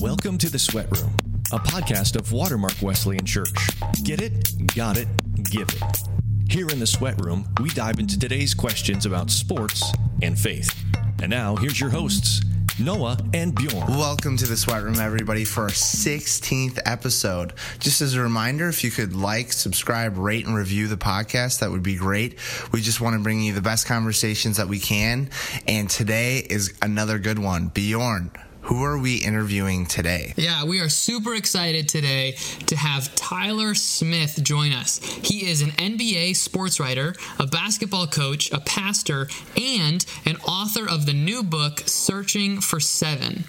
Welcome to the Sweat Room, a podcast of Watermark Wesleyan Church. Get it? Got it? Give it. Here in the Sweat Room, we dive into today's questions about sports and faith. And now, here's your hosts, Noah and Bjorn. Welcome to the Sweat Room, everybody, for our 16th episode. Just as a reminder, if you could like, subscribe, rate, and review the podcast, that would be great. We just want to bring you the best conversations that we can. And today is another good one. Bjorn, who are we interviewing today? Yeah, we are super excited today to have Tyler Smith join us. He is an NBA sports writer, a basketball coach, a pastor, and an author of the new book, Searching for Seven.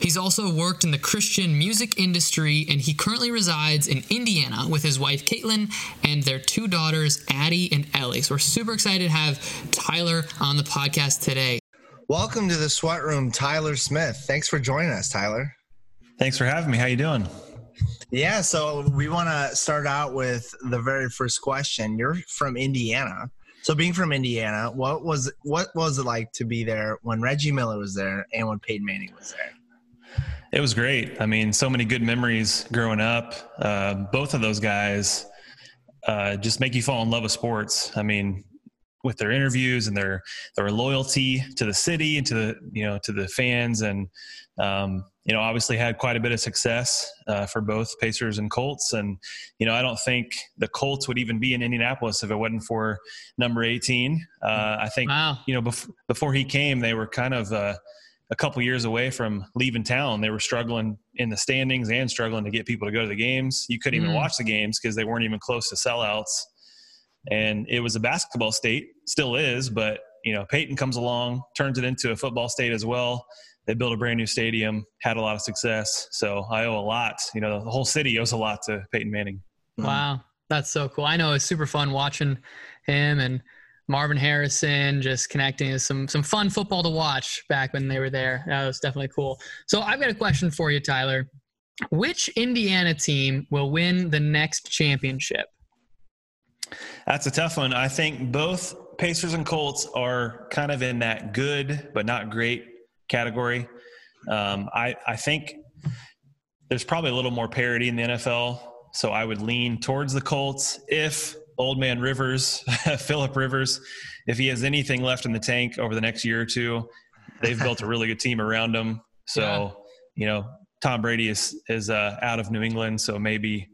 He's also worked in the Christian music industry, and he currently resides in Indiana with his wife, Caitlin, and their two daughters, Addie and Ellie. So we're super excited to have Tyler on the podcast today. Welcome to the Sweat Room, Tyler Smith. Thanks for joining us, Tyler. Thanks for having me. How you doing? Yeah, so we want to start out with the very first question. You're from Indiana. So being from Indiana, what was what was it like to be there when Reggie Miller was there and when Peyton Manning was there? It was great. I mean, so many good memories growing up. Uh, both of those guys uh, just make you fall in love with sports. I mean, with their interviews and their their loyalty to the city and to the you know to the fans. And um, you know obviously had quite a bit of success uh, for both Pacers and Colts. And you know I don't think the Colts would even be in Indianapolis if it wasn't for number 18 uh, I think wow. you know bef- before he came they were kind of uh, a couple years away from leaving town. They were struggling in the standings and struggling to get people to go to the games. You couldn't even mm. watch the games because they weren't even close to sellouts and it was a basketball state, still is, but you know, Peyton comes along, turns it into a football state as well. They built a brand new stadium, had a lot of success. So I owe a lot. You know, the whole city owes a lot to Peyton Manning. Mm-hmm. Wow, that's so cool. I know it's super fun watching him and Marvin Harrison just connecting is some some fun football to watch back when they were there. That was definitely cool. So I've got a question for you, Tyler. Which Indiana team will win the next championship? That's a tough one. I think both Pacers and Colts are kind of in that good but not great category. Um, I, I think there's probably a little more parity in the NFL, so I would lean towards the Colts if old man Rivers, Philip Rivers, if he has anything left in the tank over the next year or two, they've built a really good team around him. So, yeah. you know, Tom Brady is is uh, out of New England, so maybe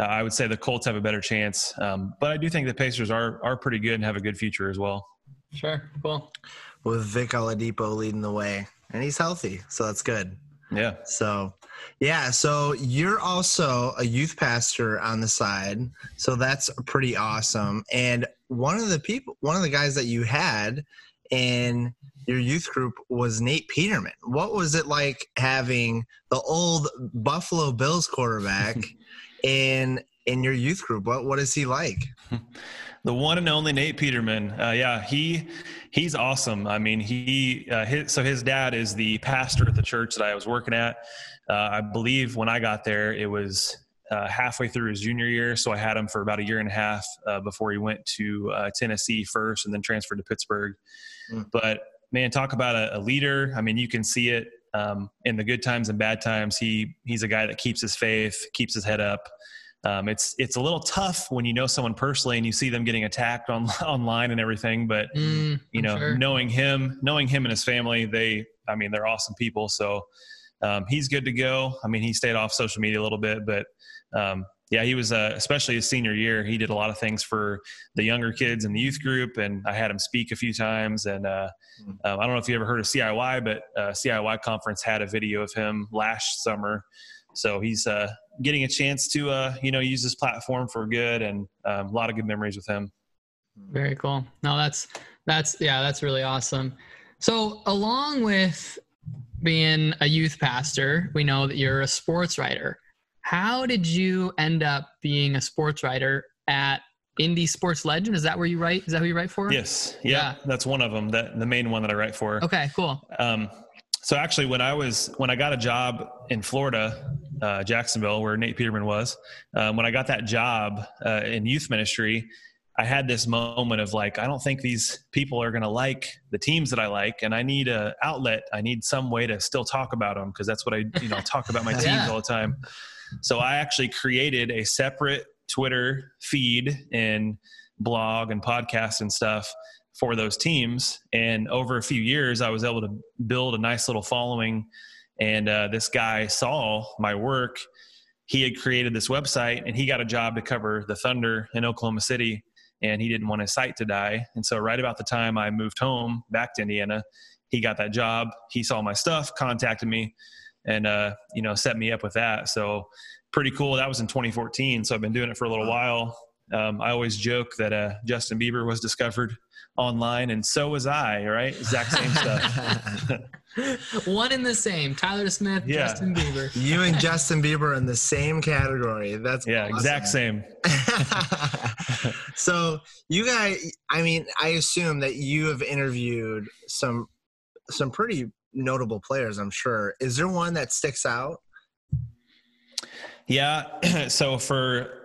uh, I would say the Colts have a better chance. Um, but I do think the Pacers are are pretty good and have a good future as well. Sure, cool. With Vic Oladipo leading the way, and he's healthy, so that's good. Yeah. So, yeah. So you're also a youth pastor on the side, so that's pretty awesome. And one of the people, one of the guys that you had in your youth group was Nate Peterman. What was it like having the old Buffalo Bills quarterback in in your youth group. What what is he like? The one and only Nate Peterman. Uh, yeah, he he's awesome. I mean, he uh, his, so his dad is the pastor at the church that I was working at. Uh, I believe when I got there, it was uh, halfway through his junior year. So I had him for about a year and a half uh, before he went to uh, Tennessee first, and then transferred to Pittsburgh. Mm. But man, talk about a, a, leader. I mean, you can see it um, in the good times and bad times, he he's a guy that keeps his faith, keeps his head up. Um, it's it's a little tough when you know someone personally and you see them getting attacked on online and everything. But mm, you know, sure. knowing him, knowing him and his family, they I mean they're awesome people. So um, he's good to go. I mean, he stayed off social media a little bit, but um, yeah, he was uh, especially his senior year. He did a lot of things for the younger kids in the youth group, and I had him speak a few times. And uh, mm-hmm. um, I don't know if you ever heard of CIY, but uh, CIY conference had a video of him last summer. So he's uh, getting a chance to uh, you know use this platform for good, and um, a lot of good memories with him. Very cool. No, that's that's yeah, that's really awesome. So along with being a youth pastor, we know that you're a sports writer. How did you end up being a sports writer at Indy Sports Legend? Is that where you write? Is that who you write for? Yes. Yeah, yeah. That's one of them. That the main one that I write for. Okay, cool. Um, so actually, when I was when I got a job in Florida, uh, Jacksonville, where Nate Peterman was, um, when I got that job uh, in youth ministry, I had this moment of like, I don't think these people are going to like the teams that I like, and I need a outlet. I need some way to still talk about them because that's what I, you know, talk about my teams yeah. all the time. So I actually created a separate Twitter feed and blog and podcast and stuff for those teams. And over a few years, I was able to build a nice little following. And uh, this guy saw my work. He had created this website and he got a job to cover the Thunder in Oklahoma City and he didn't want his site to die. And so, right about the time I moved home back to Indiana, he got that job. He saw my stuff, contacted me, and uh, you know, set me up with that. So, pretty cool. That was in 2014. So I've been doing it for a little while. Um, I always joke that uh, Justin Bieber was discovered online, and so was I. Right, exact same stuff. One in the same. Tyler Smith, yeah. Justin Bieber. You and Justin Bieber in the same category. That's yeah, awesome. exact same. so you guys, I mean, I assume that you have interviewed some some pretty notable players. I'm sure. Is there one that sticks out? Yeah. so for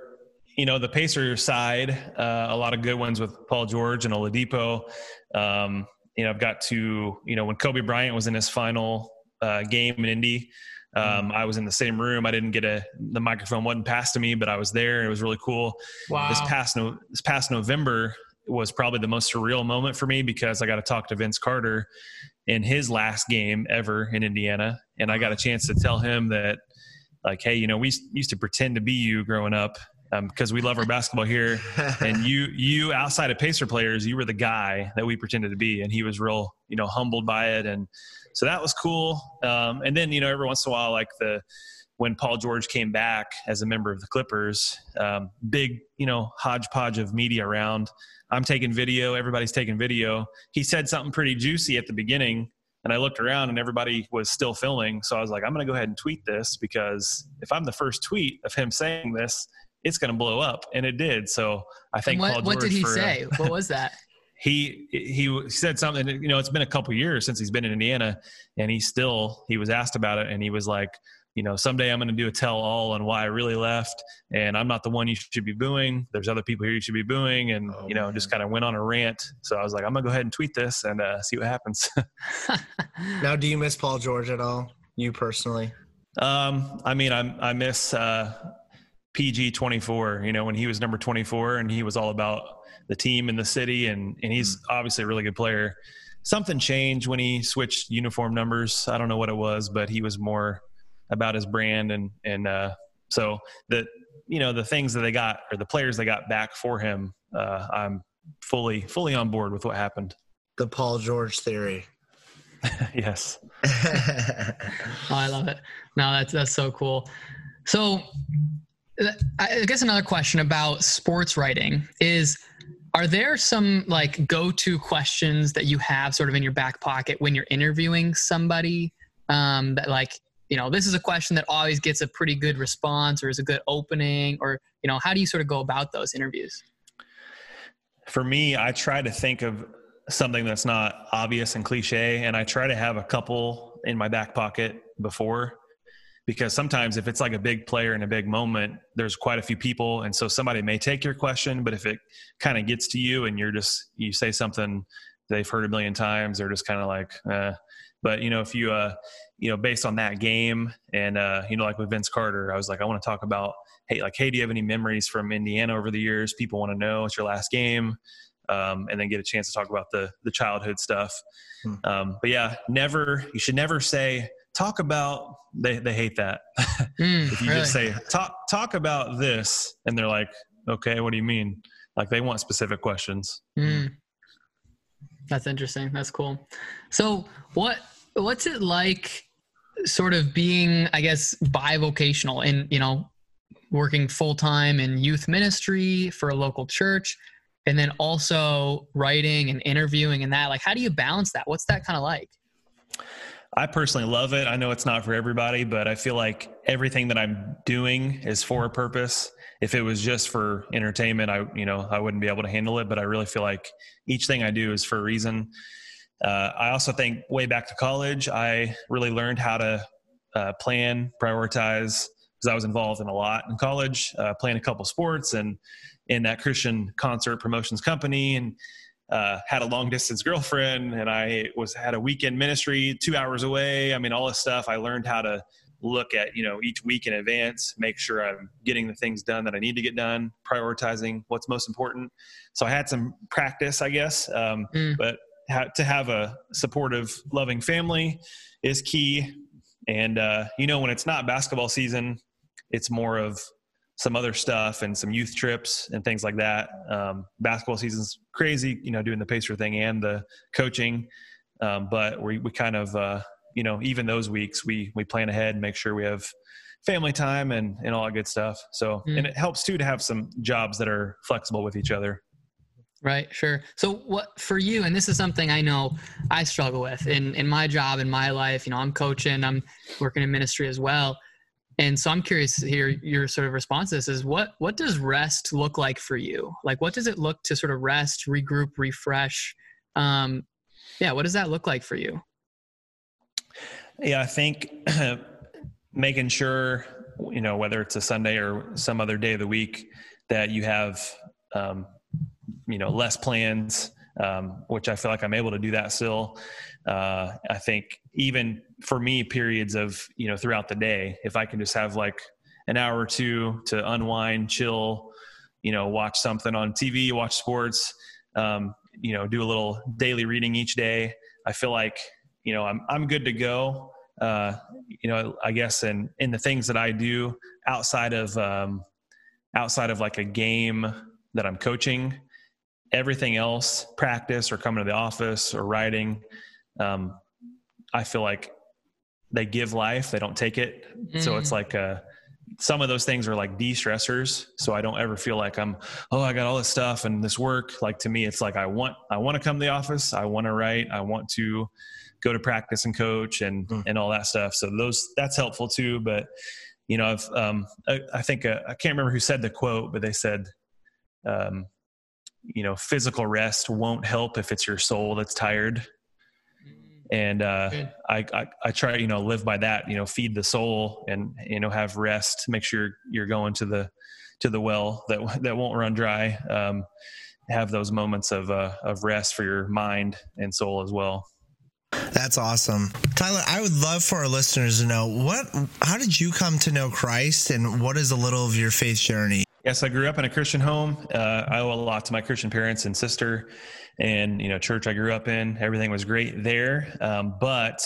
you know the Pacer side, uh, a lot of good ones with Paul George and Oladipo. Um, you know, I've got to you know when Kobe Bryant was in his final uh, game in Indy. Um, I was in the same room. I didn't get a the microphone wasn't passed to me, but I was there. It was really cool. Wow. This past no, this past November was probably the most surreal moment for me because I got to talk to Vince Carter in his last game ever in Indiana, and I got a chance to tell him that like, hey, you know, we used to pretend to be you growing up, because um, we love our basketball here. and you, you outside of Pacer players, you were the guy that we pretended to be, and he was real, you know, humbled by it, and so that was cool. Um, and then you know, every once in a while, like the when Paul George came back as a member of the Clippers, um, big, you know, hodgepodge of media around. I'm taking video, everybody's taking video. He said something pretty juicy at the beginning, and I looked around and everybody was still filming. So I was like, I'm going to go ahead and tweet this because if I'm the first tweet of him saying this, it's going to blow up, and it did. So I think what. What did he for, uh, say? What was that? he he said something. You know, it's been a couple years since he's been in Indiana, and he still he was asked about it, and he was like, you know, someday I'm going to do a tell all on why I really left, and I'm not the one you should be booing. There's other people here you should be booing, and oh, you know, man. just kind of went on a rant. So I was like, I'm gonna go ahead and tweet this and uh, see what happens. now, do you miss Paul George at all? You personally? Um, I mean, I I miss. Uh, PG 24, you know, when he was number 24 and he was all about the team and the city. And, and he's mm-hmm. obviously a really good player. Something changed when he switched uniform numbers. I don't know what it was, but he was more about his brand. And, and, uh, so the, you know, the things that they got or the players they got back for him, uh, I'm fully, fully on board with what happened. The Paul George theory. yes. oh, I love it. No, that's, that's so cool. So I guess another question about sports writing is are there some like go-to questions that you have sort of in your back pocket when you're interviewing somebody um, that like you know this is a question that always gets a pretty good response or is a good opening or you know how do you sort of go about those interviews for me i try to think of something that's not obvious and cliche and i try to have a couple in my back pocket before because sometimes if it's like a big player in a big moment there's quite a few people and so somebody may take your question but if it kind of gets to you and you're just you say something they've heard a million times they're just kind of like eh. But you know if you uh you know based on that game and uh you know like with vince carter i was like i want to talk about hey like hey do you have any memories from indiana over the years people want to know it's your last game um, and then get a chance to talk about the the childhood stuff hmm. um, but yeah never you should never say talk about they they hate that. Mm, if you really? just say talk talk about this, and they're like, okay, what do you mean? Like they want specific questions. Mm. That's interesting. That's cool. So what what's it like? Sort of being, I guess, bivocational and you know, working full time in youth ministry for a local church, and then also writing and interviewing and that. Like, how do you balance that? What's that kind of like? I personally love it. I know it's not for everybody, but I feel like everything that I'm doing is for a purpose. If it was just for entertainment, I you know I wouldn't be able to handle it. But I really feel like each thing I do is for a reason. Uh, I also think way back to college, I really learned how to uh, plan, prioritize. Because I was involved in a lot in college, uh, playing a couple sports and in that Christian concert promotions company and uh, had a long distance girlfriend and I was had a weekend ministry two hours away. I mean, all this stuff. I learned how to look at you know each week in advance, make sure I'm getting the things done that I need to get done, prioritizing what's most important. So I had some practice, I guess, um, mm. but ha- to have a supportive, loving family is key. And uh, you know, when it's not basketball season, it's more of some other stuff and some youth trips and things like that. Um, basketball season's crazy, you know, doing the Pacer thing and the coaching. Um, but we, we kind of, uh, you know, even those weeks we, we plan ahead and make sure we have family time and, and all that good stuff. So, mm. and it helps too to have some jobs that are flexible with each other. Right, sure. So what for you, and this is something I know I struggle with in, in my job, in my life, you know, I'm coaching, I'm working in ministry as well and so I'm curious to hear your sort of response to this is what what does rest look like for you? Like what does it look to sort of rest, regroup, refresh? Um, yeah, what does that look like for you? Yeah, I think making sure you know whether it's a Sunday or some other day of the week that you have um, you know less plans, um, which I feel like I'm able to do that still. Uh, I think even for me, periods of you know throughout the day, if I can just have like an hour or two to unwind, chill, you know, watch something on TV, watch sports, um, you know, do a little daily reading each day. I feel like you know I'm I'm good to go. Uh, you know, I guess in in the things that I do outside of um, outside of like a game that I'm coaching, everything else, practice or coming to the office or writing, um, I feel like they give life, they don't take it. Mm. So it's mm. like uh, some of those things are like de-stressors. So I don't ever feel like I'm, oh, I got all this stuff and this work. Like to me, it's like I want I want to come to the office. I want to write. I want to go to practice and coach and mm. and all that stuff. So those that's helpful too. But you know, I've um, I, I think uh, I can't remember who said the quote, but they said. Um, you know, physical rest won't help if it's your soul that's tired and uh, I, I, I try you know live by that you know feed the soul and you know have rest make sure you're going to the to the well that that won't run dry um, have those moments of uh, of rest for your mind and soul as well that's awesome. Tyler, I would love for our listeners to know what how did you come to know Christ and what is a little of your faith journey? Yes, I grew up in a Christian home. Uh, I owe a lot to my Christian parents and sister and you know church I grew up in. Everything was great there, um, but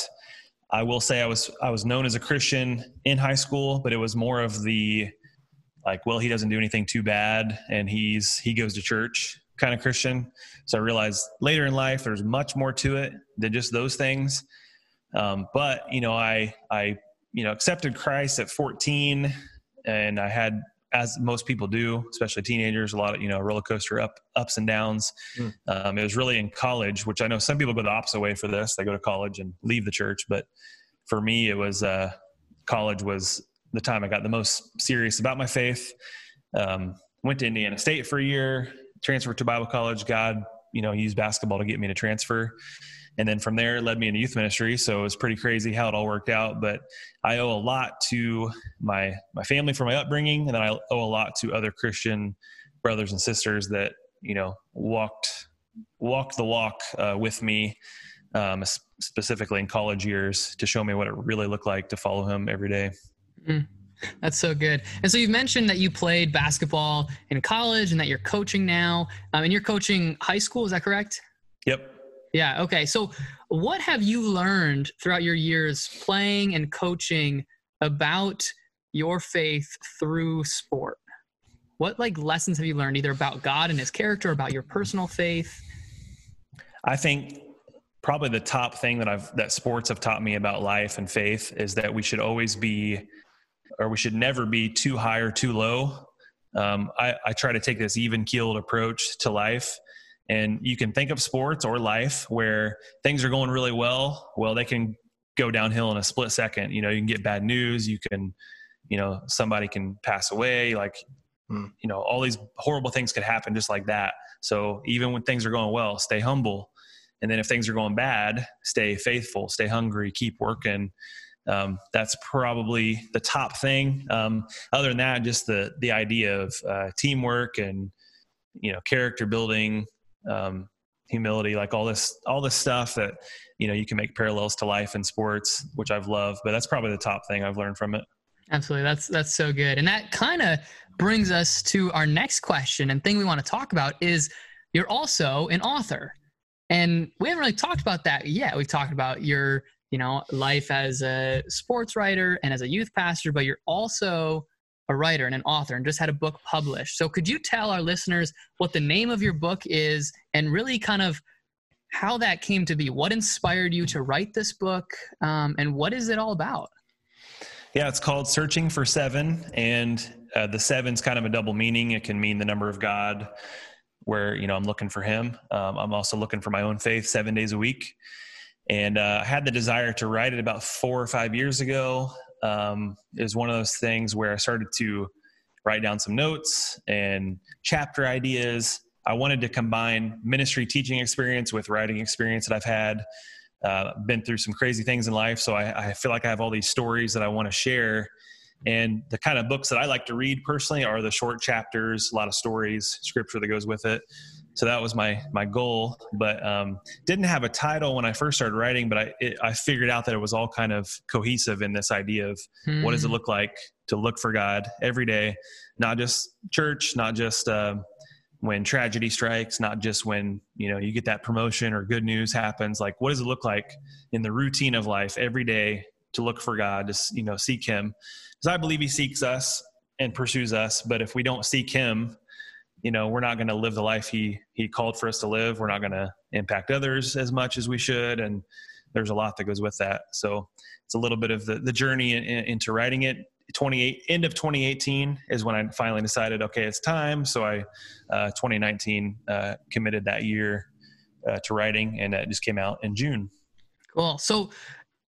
I will say I was I was known as a Christian in high school, but it was more of the like, well, he doesn't do anything too bad, and he's he goes to church kind of Christian. So I realized later in life there's much more to it than just those things. Um, but you know, I I you know accepted Christ at 14, and I had as most people do, especially teenagers, a lot of you know roller coaster up ups and downs. Mm. Um, it was really in college, which I know some people go the opposite way for this. They go to college and leave the church, but for me, it was uh, college was the time I got the most serious about my faith. Um, went to Indiana State for a year, transferred to Bible college. God, you know, used basketball to get me to transfer and then from there it led me into youth ministry so it was pretty crazy how it all worked out but i owe a lot to my my family for my upbringing and then i owe a lot to other christian brothers and sisters that you know walked walked the walk uh, with me um, specifically in college years to show me what it really looked like to follow him every day mm. That's so good. And so you've mentioned that you played basketball in college and that you're coaching now. Um, and you're coaching high school, is that correct? Yep. Yeah. Okay. So, what have you learned throughout your years playing and coaching about your faith through sport? What like lessons have you learned either about God and His character, about your personal faith? I think probably the top thing that I've that sports have taught me about life and faith is that we should always be, or we should never be too high or too low. Um, I, I try to take this even keeled approach to life and you can think of sports or life where things are going really well. Well, they can go downhill in a split second. You know, you can get bad news. You can, you know, somebody can pass away. Like, mm. you know, all these horrible things could happen just like that. So even when things are going well, stay humble. And then if things are going bad, stay faithful, stay hungry, keep working. um, that's probably the top thing. Um, other than that, just the the idea of uh, teamwork and you know character building, um, humility, like all this all this stuff that you know you can make parallels to life and sports, which I've loved. But that's probably the top thing I've learned from it. Absolutely, that's that's so good, and that kind of brings us to our next question and thing we want to talk about is you're also an author. And we haven't really talked about that yet. We've talked about your, you know, life as a sports writer and as a youth pastor, but you're also a writer and an author and just had a book published. So could you tell our listeners what the name of your book is and really kind of how that came to be? What inspired you to write this book? Um, and what is it all about? Yeah, it's called Searching for Seven. And uh, the seven's kind of a double meaning. It can mean the number of God, where you know I'm looking for Him. Um, I'm also looking for my own faith seven days a week, and uh, I had the desire to write it about four or five years ago. Um, it was one of those things where I started to write down some notes and chapter ideas. I wanted to combine ministry teaching experience with writing experience that I've had. Uh, been through some crazy things in life, so I, I feel like I have all these stories that I want to share and the kind of books that I like to read personally are the short chapters, a lot of stories, scripture that goes with it. So that was my my goal, but um, didn't have a title when I first started writing. But I it, I figured out that it was all kind of cohesive in this idea of hmm. what does it hmm. look like to look for God every day, not just church, not just uh, when tragedy strikes, not just when you know you get that promotion or good news happens. Like what does it look like in the routine of life every day to look for God, to you know seek Him because I believe He seeks us and pursues us. But if we don't seek Him, you know, we're not going to live the life He He called for us to live. We're not going to impact others as much as we should, and there's a lot that goes with that. So it's a little bit of the the journey in, in, into writing it. 28 end of 2018 is when I finally decided, okay, it's time. So I, uh, 2019, uh, committed that year uh, to writing, and it just came out in June. Cool. So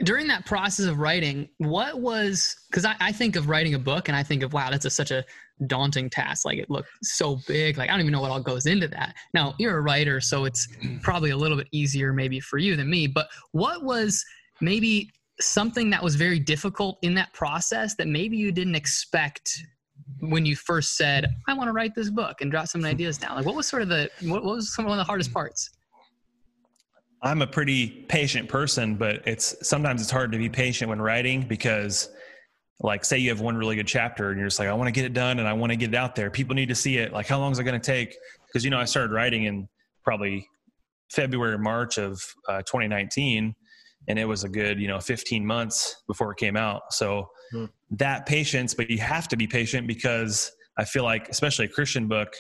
during that process of writing, what was because I, I, think of writing a book and I think of wow, that's a, such a daunting task. Like it looked so big. Like I don't even know what all goes into that. Now you're a writer, so it's mm. probably a little bit easier maybe for you than me. But what was maybe something that was very difficult in that process that maybe you didn't expect when you first said, I want to write this book and drop some ideas down? Like what was sort of the what was some of the hardest parts? I'm a pretty patient person, but it's sometimes it's hard to be patient when writing because like say you have one really good chapter and you're just like, I want to get it done and I want to get it out there. People need to see it. Like how long is it going to take? Because you know, I started writing in probably February, March of uh, 2019, and it was a good, you know, 15 months before it came out. So hmm. that patience, but you have to be patient because I feel like, especially a Christian book,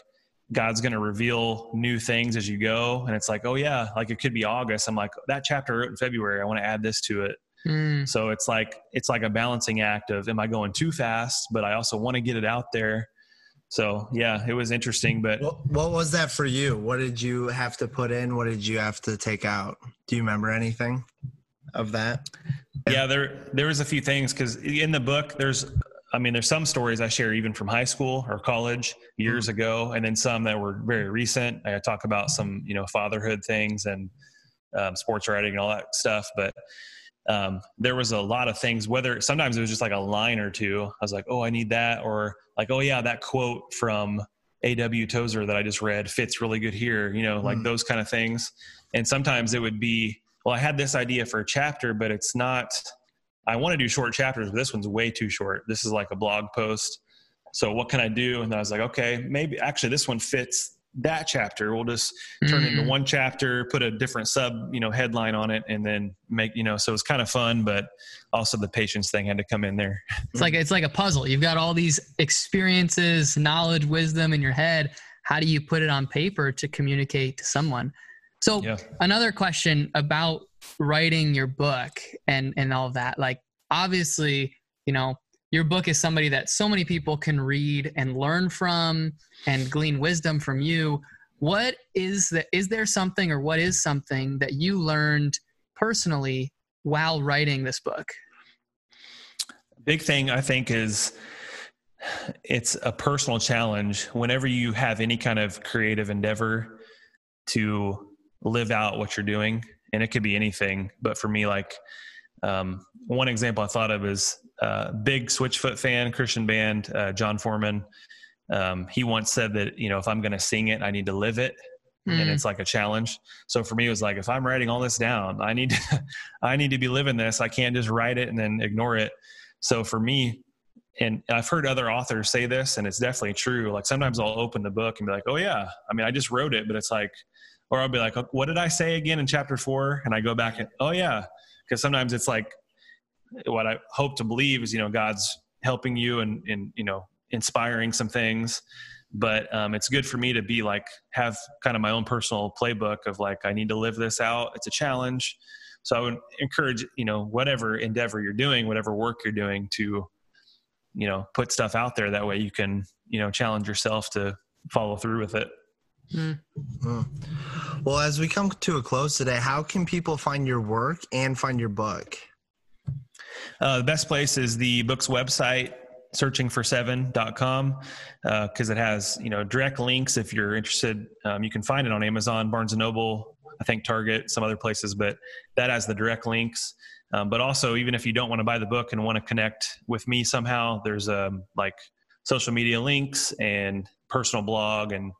God's going to reveal new things as you go. And it's like, oh, yeah, like it could be August. I'm like, that chapter wrote in February, I want to add this to it. Mm. So it's like, it's like a balancing act of, am I going too fast? But I also want to get it out there. So yeah, it was interesting. But what, what was that for you? What did you have to put in? What did you have to take out? Do you remember anything of that? Yeah, there there was a few things because in the book there's I mean, there's some stories I share even from high school or college years mm-hmm. ago, and then some that were very recent. I talk about some, you know, fatherhood things and um, sports writing and all that stuff. But um, there was a lot of things. Whether sometimes it was just like a line or two. I was like, oh, I need that, or like, oh yeah, that quote from A.W. Tozer that I just read fits really good here. You know, like mm. those kind of things. And sometimes it would be, well, I had this idea for a chapter, but it's not I want to do short chapters, but this one's way too short. This is like a blog post. So what can I do? And I was like, okay, maybe actually this one fits that chapter. We'll just turn mm-hmm. into one chapter, put a different sub, you know, headline on it, and then make, you know, so it's kind of fun, but also the patience thing had to come in there. It's like it's like a puzzle. You've got all these experiences, knowledge, wisdom in your head. How do you put it on paper to communicate to someone? So yeah. another question about writing your book and and all of that like obviously you know your book is somebody that so many people can read and learn from and glean wisdom from you. What is that is there something or what is something that you learned personally while writing this book? Big thing i think is it's a personal challenge. Whenever you have any kind of creative endeavor to live out what you're doing and it could be anything but for me like Um, one example I thought of is uh, big Switchfoot fan, Christian band, uh, Jon Foreman. Um, he once said that you know if I'm going to sing it, I need to live it, mm. and it's like a challenge. So for me, it was like if I'm writing all this down, I need to, I need to be living this. I can't just write it and then ignore it. So for me, and I've heard other authors say this, and it's definitely true. Like sometimes I'll open the book and be like, "Oh yeah," I mean, I just wrote it, but it's like, or I'll be like, "What did I say again in chapter four? And I go back and, "Oh yeah," because sometimes it's like what I hope to believe is you know God's helping you and and you know inspiring some things. But um, it's good for me to be like have kind of my own personal playbook of like i need to live this out. It's a challenge. So i would encourage you know whatever endeavor you're doing whatever work you're doing to you know put stuff out there. That way you can you know challenge yourself to follow through with it. Mm. well as we come to a close today how can people find your work and find your book uh, the best place is the book's website searching for seven.com because uh, it has you know direct links if you're interested. Um, you can find it on amazon barnes and noble i think target some other places but that has the direct links. Um, but also even if you don't want to buy the book and want to connect with me somehow there's um, like social media links and personal blog and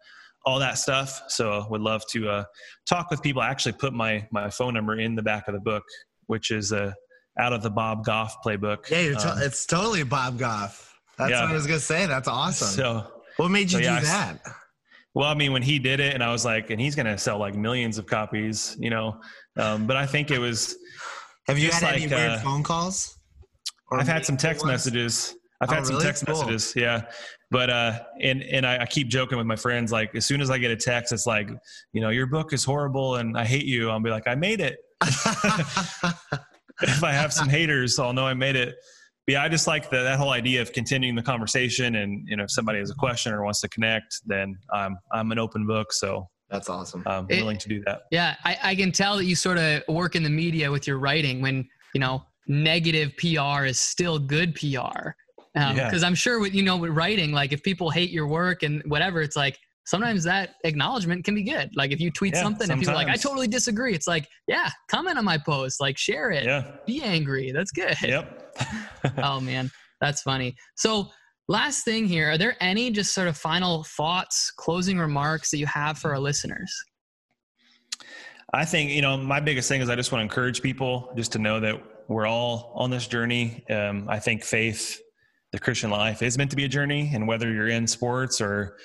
all that stuff. So I would love to uh, talk with people. I actually put my my phone number in the back of the book which is a out of the Bob Goff playbook. Yeah, to- um, it's totally Bob Goff. That's yeah. what I was gonna say. That's awesome. So, what made you so, yeah, do that? well, I mean, when he did it, and I was like, and he's gonna sell like millions of copies, you know. Um, but I think it was. Have you had like, any weird uh, phone calls? I've had some text messages. I've oh, had some really? text cool. messages. Yeah. But uh and and I, I, keep joking with my friends, like as soon as I get a text, it's like, you know, your book is horrible and I hate you. I'll be like, I made it. if I have some haters, I'll know I made it. But yeah, I just like the, that whole idea of continuing the conversation, and you know, if somebody has a question or wants to connect, then I'm I'm an open book. So that's awesome. I'm willing it, to do that. Yeah, I, I can tell that you sort of work in the media with your writing. When you know negative PR is still good PR. Because um, yeah. I'm sure with you know with writing, like if people hate your work and whatever, it's like sometimes that acknowledgement can be good. Like if you tweet yeah, something sometimes. and people are like, I totally disagree. It's like, yeah, comment on my post, like share it, yeah. be angry. That's good. Yep. oh man, that's funny. So last thing here, are there any just sort of final thoughts, closing remarks that you have for our listeners? I think, you know, my biggest thing is I just want to encourage people just to know that we're all on this journey. Um, I think faith, the Christian life is meant to be a journey. And whether you're in sports or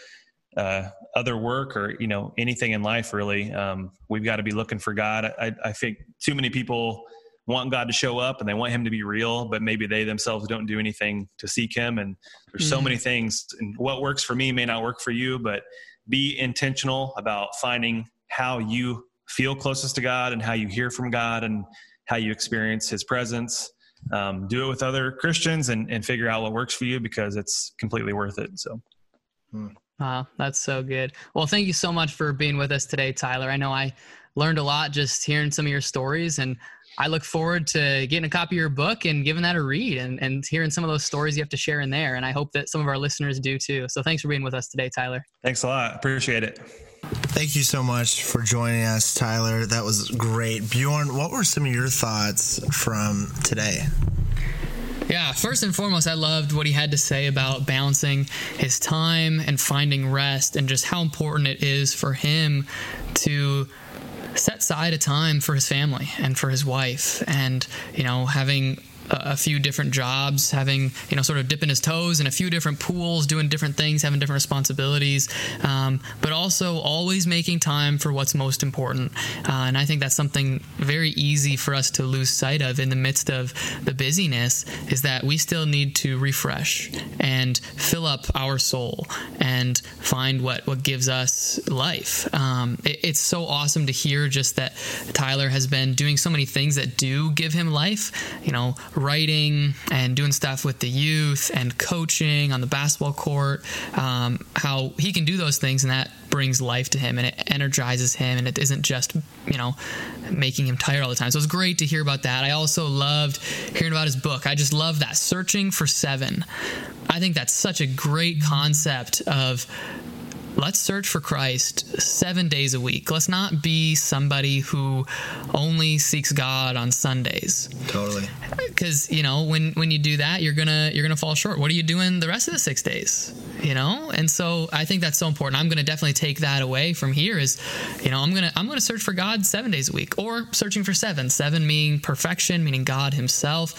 uh, other work or you know anything in life really. Um, we've got to be looking for god. I, I think too many people want god to show up and they want him to be real but maybe they themselves don't do anything to seek him. And there's so mm-hmm. many things and what works for me may not work for you but be intentional about finding how you feel closest to god and how you hear from god and how you experience his presence. Um, do it with other christians and, and figure out what works for you because it's completely worth it so. Hmm. Wow, that's so good. Well, thank you so much for being with us today, Tyler. I know I learned a lot just hearing some of your stories, and I look forward to getting a copy of your book and giving that a read and, and hearing some of those stories you have to share in there. And I hope that some of our listeners do too. So thanks for being with us today, Tyler. Thanks a lot. Appreciate it. Thank you so much for joining us, Tyler. That was great. Bjorn, what were some of your thoughts from today? Yeah, first and foremost, I loved what he had to say about balancing his time and finding rest and just how important it is for him to set aside a time for his family and for his wife. And, you know, having a few different jobs, having you know sort of dipping his toes in a few different pools, doing different things, having different responsibilities, um, but also always making time for what's most important. Uh, and I think that's something very easy for us to lose sight of in the midst of the busyness. Is that we still need to refresh and fill up our soul and find what what gives us life. Um, it, it's so awesome to hear just that Tyler has been doing so many things that do give him life. You know writing and doing stuff with the youth and coaching on the basketball court, um, how he can do those things and that brings life to him and it energizes him and it isn't just, you know, making him tired all the time. So it's great to hear about that. I also loved hearing about his book. I just love that. Searching for Seven. I think that's such a great concept of let's search for Christ seven days a week. Let's not be somebody who only seeks God on Sundays. Totally. Because you know when when you do that, you're gonna you're gonna fall short. What are you doing the rest of the six days? You know, and so I think that's so important. I'm gonna definitely take that away from here. Is you know I'm gonna I'm gonna search for God seven days a week, or searching for seven. Seven meaning perfection, meaning God Himself.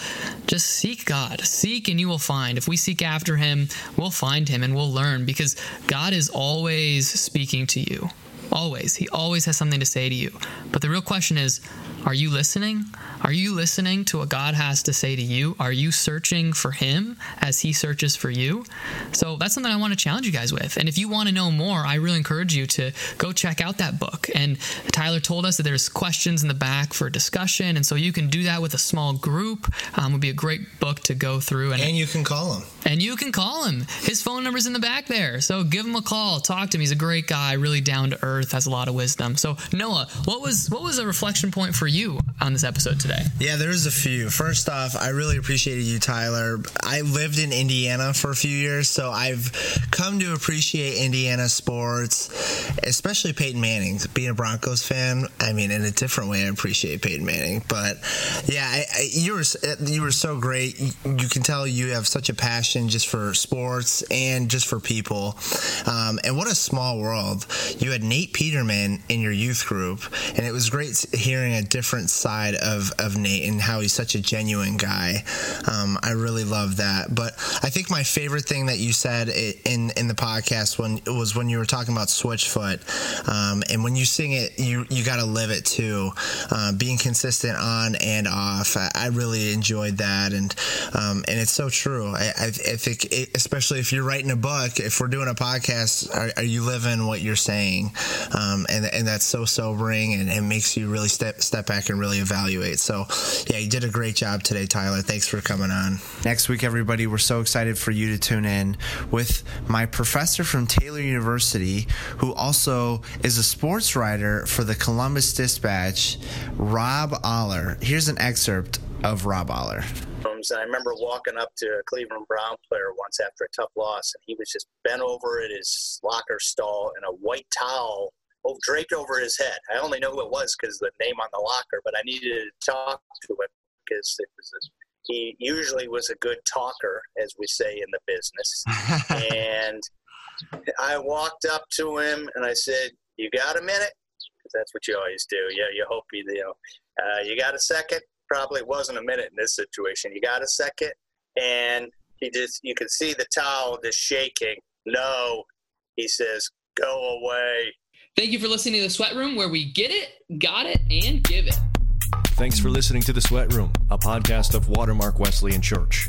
Just seek God. Seek and you will find. If we seek after Him, we'll find Him and we'll learn because God is always speaking to you. Always. He always has something to say to you. But the real question is are you listening? Are you listening to what God has to say to you? Are you searching for Him as He searches for you? So that's something I want to challenge you guys with. And if you want to know more, I really encourage you to go check out that book. And Tyler told us that there's questions in the back for discussion. And so you can do that with a small group. Um, would be a great book to go through. And, and you can call him. And you can call him. His phone number's in the back there. So give him a call. Talk to him. He's a great guy, really down to earth, has a lot of wisdom. So Noah, what was what was a reflection point for you? you on this episode today? Yeah, there's a few. First off, I really appreciated you, Tyler. I lived in Indiana for a few years, so I've come to appreciate Indiana sports, especially Peyton Manning. Being a Broncos fan, I mean, in a different way, I appreciate Peyton Manning. But yeah, I, I, you were you were so great. You, you, can tell you have such a passion just for sports and just for people. Um, and what a small world. You had Nate Peterman in your youth group, and it was great hearing a different side of, of Nate and how he's such a genuine guy. Um, I really love that. But I think my favorite thing that you said in in the podcast when was when you were talking about Switchfoot, um, and when you sing it, you you got to live it too. Uh, being consistent on and off, I, I really enjoyed that, and um, and it's so true. I, I, I think, it, especially if you're writing a book, if we're doing a podcast, are, are you living what you're saying? Um, and and that's so sobering and it makes you really step step back and really evaluate. So, yeah, you did a great job today, Tyler. Thanks for coming on. Next week, everybody, we're so excited for you to tune in with my professor from Taylor University, who also is a sports writer for the Columbus Dispatch, Rob Oller. Here's an excerpt of Rob Oller. And I remember walking up to a Cleveland Brown player once after a tough loss, and he was just bent over at his locker stall in a white towel draped over his head. I only know who it was because the name on the locker, but I needed to talk to him because it was a, he usually was a good talker, as we say in the business. and I walked up to him and I said, "You got a minute?" Because that's what you always do. Yeah, you hope you, you know, uh, you got a second. Probably wasn't a minute in this situation. You got a second, and he just you could see the towel just shaking. No, he says, "Go away." Thank you for listening to The Sweat Room, where we get it, got it, and give it. Thanks for listening to The Sweat Room, a podcast of Watermark Wesleyan Church.